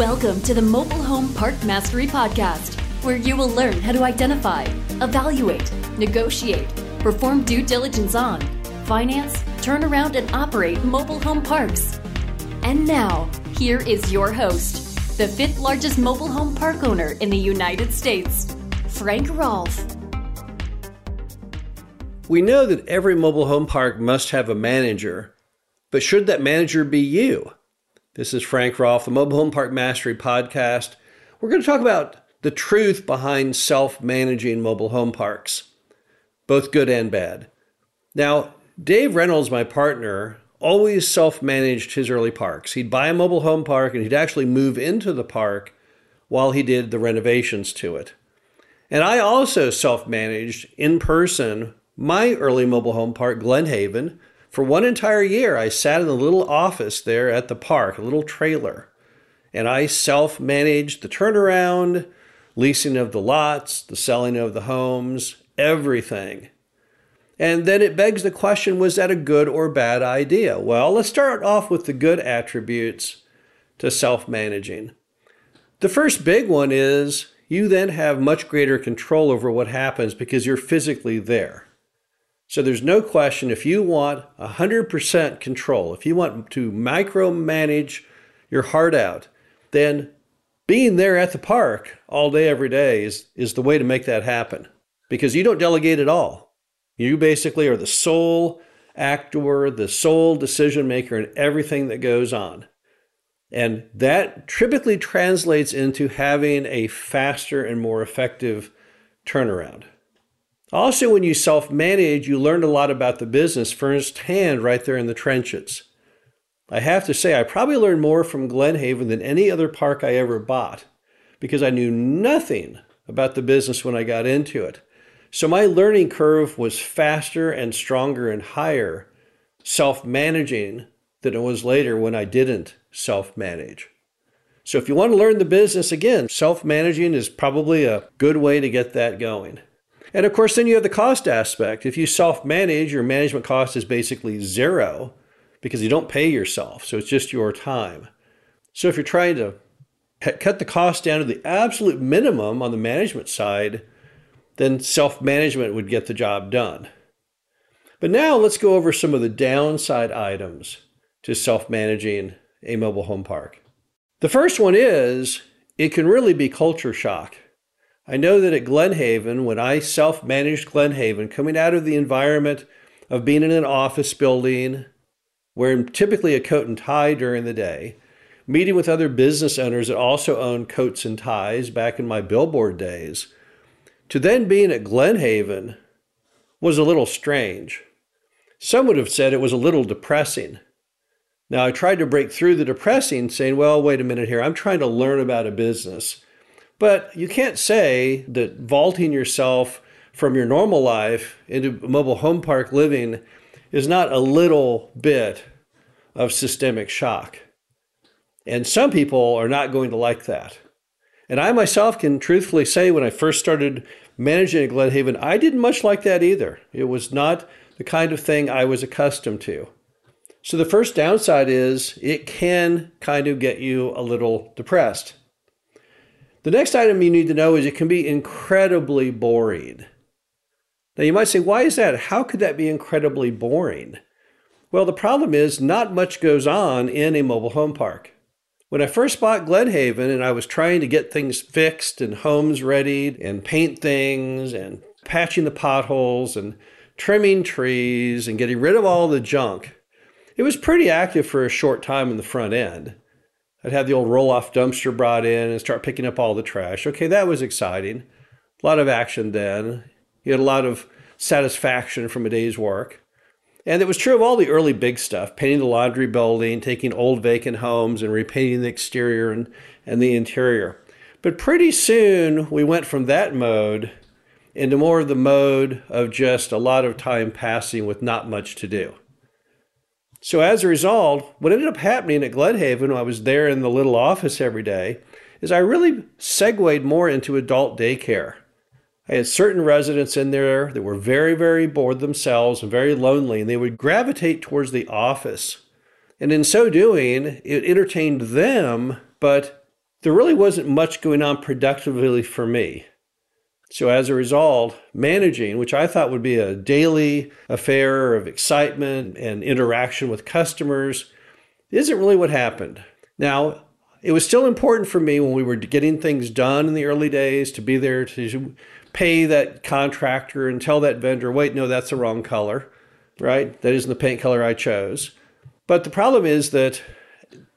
Welcome to the Mobile Home Park Mastery Podcast, where you will learn how to identify, evaluate, negotiate, perform due diligence on, finance, turn around, and operate mobile home parks. And now, here is your host, the fifth largest mobile home park owner in the United States, Frank Rolfe. We know that every mobile home park must have a manager, but should that manager be you? This is Frank Rolfe, the Mobile Home Park Mastery Podcast. We're going to talk about the truth behind self managing mobile home parks, both good and bad. Now, Dave Reynolds, my partner, always self managed his early parks. He'd buy a mobile home park and he'd actually move into the park while he did the renovations to it. And I also self managed in person my early mobile home park, Glen Haven for one entire year, I sat in a little office there at the park, a little trailer, and I self managed the turnaround, leasing of the lots, the selling of the homes, everything. And then it begs the question was that a good or bad idea? Well, let's start off with the good attributes to self managing. The first big one is you then have much greater control over what happens because you're physically there. So there's no question if you want 100% control, if you want to micromanage your heart out, then being there at the park all day, every day is, is the way to make that happen because you don't delegate at all. You basically are the sole actor, the sole decision maker in everything that goes on. And that typically translates into having a faster and more effective turnaround. Also, when you self manage, you learn a lot about the business firsthand right there in the trenches. I have to say, I probably learned more from Glen Haven than any other park I ever bought because I knew nothing about the business when I got into it. So my learning curve was faster and stronger and higher self managing than it was later when I didn't self manage. So if you want to learn the business again, self managing is probably a good way to get that going. And of course, then you have the cost aspect. If you self manage, your management cost is basically zero because you don't pay yourself. So it's just your time. So if you're trying to cut the cost down to the absolute minimum on the management side, then self management would get the job done. But now let's go over some of the downside items to self managing a mobile home park. The first one is it can really be culture shock. I know that at Glen Haven, when I self managed Glen Haven, coming out of the environment of being in an office building, wearing typically a coat and tie during the day, meeting with other business owners that also owned coats and ties back in my billboard days, to then being at Glen Haven was a little strange. Some would have said it was a little depressing. Now, I tried to break through the depressing, saying, well, wait a minute here. I'm trying to learn about a business. But you can't say that vaulting yourself from your normal life into mobile home park living is not a little bit of systemic shock. And some people are not going to like that. And I myself can truthfully say when I first started managing at Glen Haven, I didn't much like that either. It was not the kind of thing I was accustomed to. So the first downside is it can kind of get you a little depressed. The next item you need to know is it can be incredibly boring. Now you might say, why is that? How could that be incredibly boring? Well, the problem is not much goes on in a mobile home park. When I first bought Glen Haven and I was trying to get things fixed and homes ready and paint things and patching the potholes and trimming trees and getting rid of all the junk, it was pretty active for a short time in the front end. I'd have the old roll off dumpster brought in and start picking up all the trash. Okay, that was exciting. A lot of action then. You had a lot of satisfaction from a day's work. And it was true of all the early big stuff painting the laundry building, taking old vacant homes and repainting the exterior and, and the interior. But pretty soon we went from that mode into more of the mode of just a lot of time passing with not much to do. So as a result, what ended up happening at Glen Haven when I was there in the little office every day is I really segued more into adult daycare. I had certain residents in there that were very, very bored themselves and very lonely, and they would gravitate towards the office. And in so doing, it entertained them, but there really wasn't much going on productively for me. So, as a result, managing, which I thought would be a daily affair of excitement and interaction with customers, isn't really what happened. Now, it was still important for me when we were getting things done in the early days to be there to pay that contractor and tell that vendor, wait, no, that's the wrong color, right? That isn't the paint color I chose. But the problem is that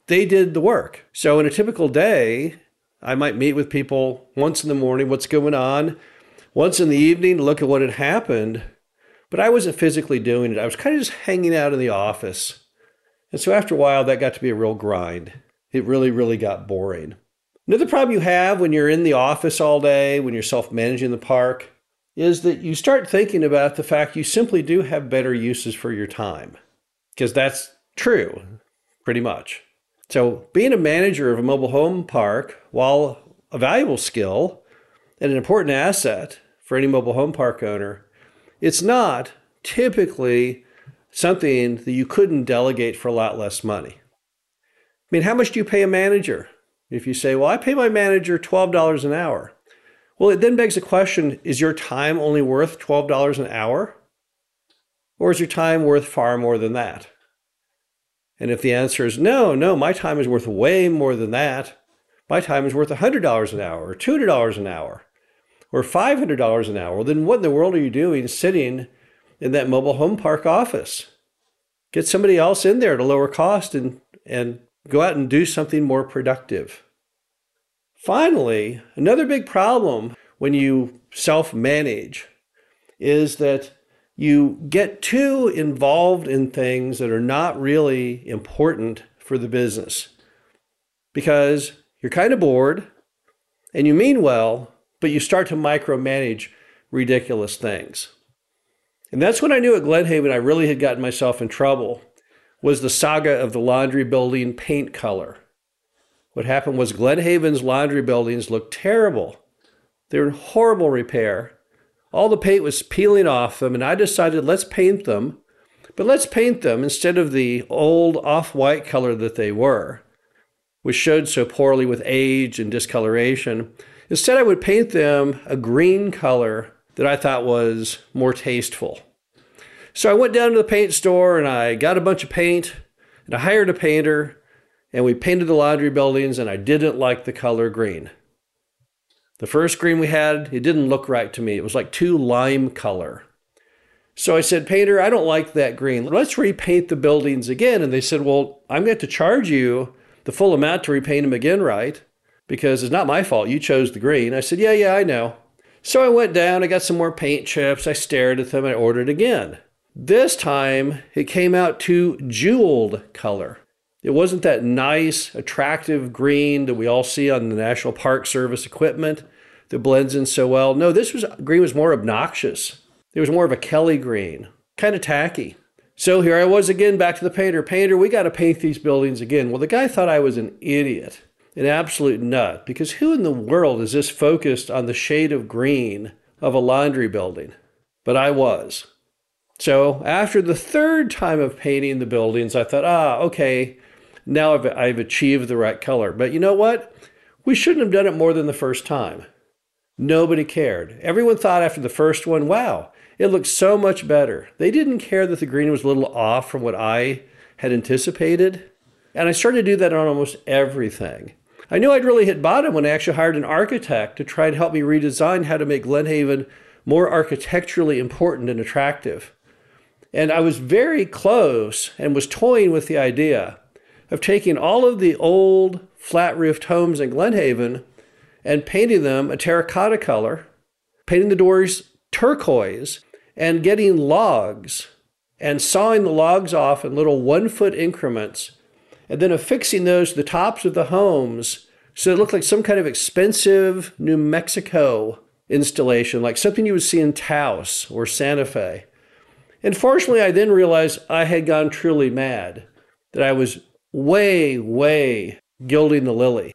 they did the work. So in a typical day, I might meet with people once in the morning, what's going on, once in the evening look at what had happened. But I wasn't physically doing it. I was kind of just hanging out in the office. And so after a while, that got to be a real grind. It really, really got boring. Another problem you have when you're in the office all day, when you're self managing the park, is that you start thinking about the fact you simply do have better uses for your time. Because that's true, pretty much. So, being a manager of a mobile home park, while a valuable skill and an important asset for any mobile home park owner, it's not typically something that you couldn't delegate for a lot less money. I mean, how much do you pay a manager? If you say, well, I pay my manager $12 an hour. Well, it then begs the question is your time only worth $12 an hour? Or is your time worth far more than that? And if the answer is no, no, my time is worth way more than that, my time is worth $100 an hour or $200 an hour or $500 an hour, then what in the world are you doing sitting in that mobile home park office? Get somebody else in there at a lower cost and, and go out and do something more productive. Finally, another big problem when you self manage is that you get too involved in things that are not really important for the business because you're kind of bored and you mean well, but you start to micromanage ridiculous things. And that's when I knew at Glenhaven I really had gotten myself in trouble was the saga of the laundry building paint color. What happened was Glenhaven's laundry buildings looked terrible. They were in horrible repair. All the paint was peeling off them, and I decided let's paint them, but let's paint them instead of the old off white color that they were, which showed so poorly with age and discoloration. Instead, I would paint them a green color that I thought was more tasteful. So I went down to the paint store and I got a bunch of paint and I hired a painter and we painted the laundry buildings and I didn't like the color green. The first green we had, it didn't look right to me. It was like too lime color. So I said, Painter, I don't like that green. Let's repaint the buildings again. And they said, Well, I'm going to charge you the full amount to repaint them again, right? Because it's not my fault. You chose the green. I said, Yeah, yeah, I know. So I went down, I got some more paint chips, I stared at them, I ordered again. This time it came out to jeweled color. It wasn't that nice, attractive green that we all see on the National Park Service equipment that blends in so well. No, this was green was more obnoxious. It was more of a Kelly green, kind of tacky. So here I was again back to the painter. Painter, we got to paint these buildings again. Well, the guy thought I was an idiot, an absolute nut, because who in the world is this focused on the shade of green of a laundry building? But I was. So after the third time of painting the buildings, I thought, ah, okay, now I've, I've achieved the right color. But you know what? We shouldn't have done it more than the first time. Nobody cared. Everyone thought after the first one, wow, it looks so much better. They didn't care that the green was a little off from what I had anticipated. And I started to do that on almost everything. I knew I'd really hit bottom when I actually hired an architect to try and help me redesign how to make Glenhaven more architecturally important and attractive. And I was very close and was toying with the idea of taking all of the old flat roofed homes in Glenhaven and painting them a terracotta color, painting the doors turquoise, and getting logs and sawing the logs off in little one foot increments, and then affixing those to the tops of the homes so it looked like some kind of expensive New Mexico installation, like something you would see in Taos or Santa Fe. And fortunately, I then realized I had gone truly mad, that I was way, way gilding the lily,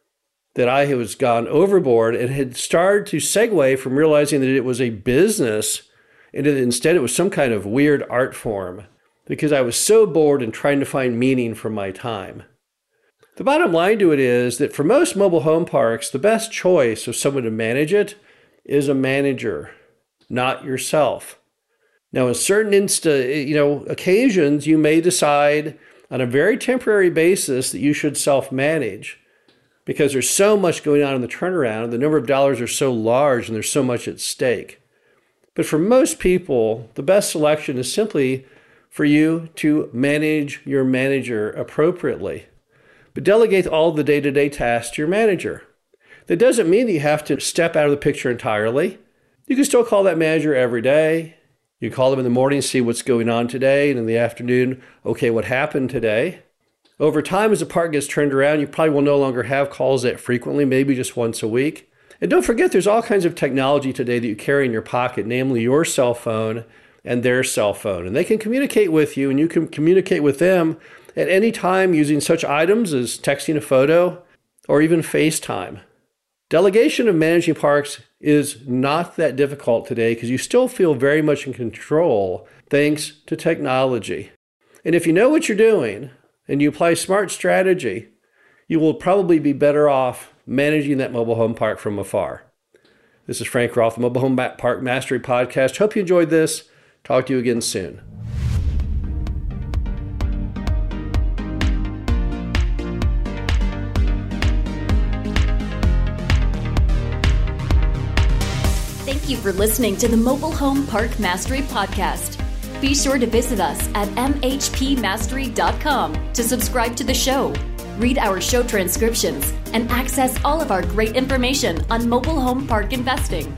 that I was gone overboard and had started to segue from realizing that it was a business and instead it was some kind of weird art form because I was so bored and trying to find meaning for my time. The bottom line to it is that for most mobile home parks, the best choice of someone to manage it is a manager, not yourself. Now, in certain insta, you know, occasions, you may decide on a very temporary basis that you should self-manage because there's so much going on in the turnaround, the number of dollars are so large and there's so much at stake. But for most people, the best selection is simply for you to manage your manager appropriately but delegate all the day to day tasks to your manager. That doesn't mean that you have to step out of the picture entirely. You can still call that manager every day. You call them in the morning, see what's going on today, and in the afternoon, okay, what happened today. Over time, as the park gets turned around, you probably will no longer have calls that frequently, maybe just once a week. And don't forget, there's all kinds of technology today that you carry in your pocket, namely your cell phone and their cell phone. And they can communicate with you, and you can communicate with them at any time using such items as texting a photo or even FaceTime. Delegation of managing parks is not that difficult today because you still feel very much in control thanks to technology. And if you know what you're doing and you apply smart strategy, you will probably be better off managing that mobile home park from afar. This is Frank Rolfe, Mobile Home Park Mastery Podcast. Hope you enjoyed this. Talk to you again soon. You for listening to the Mobile Home Park Mastery Podcast. Be sure to visit us at mhpmastery.com to subscribe to the show, read our show transcriptions, and access all of our great information on mobile home park investing.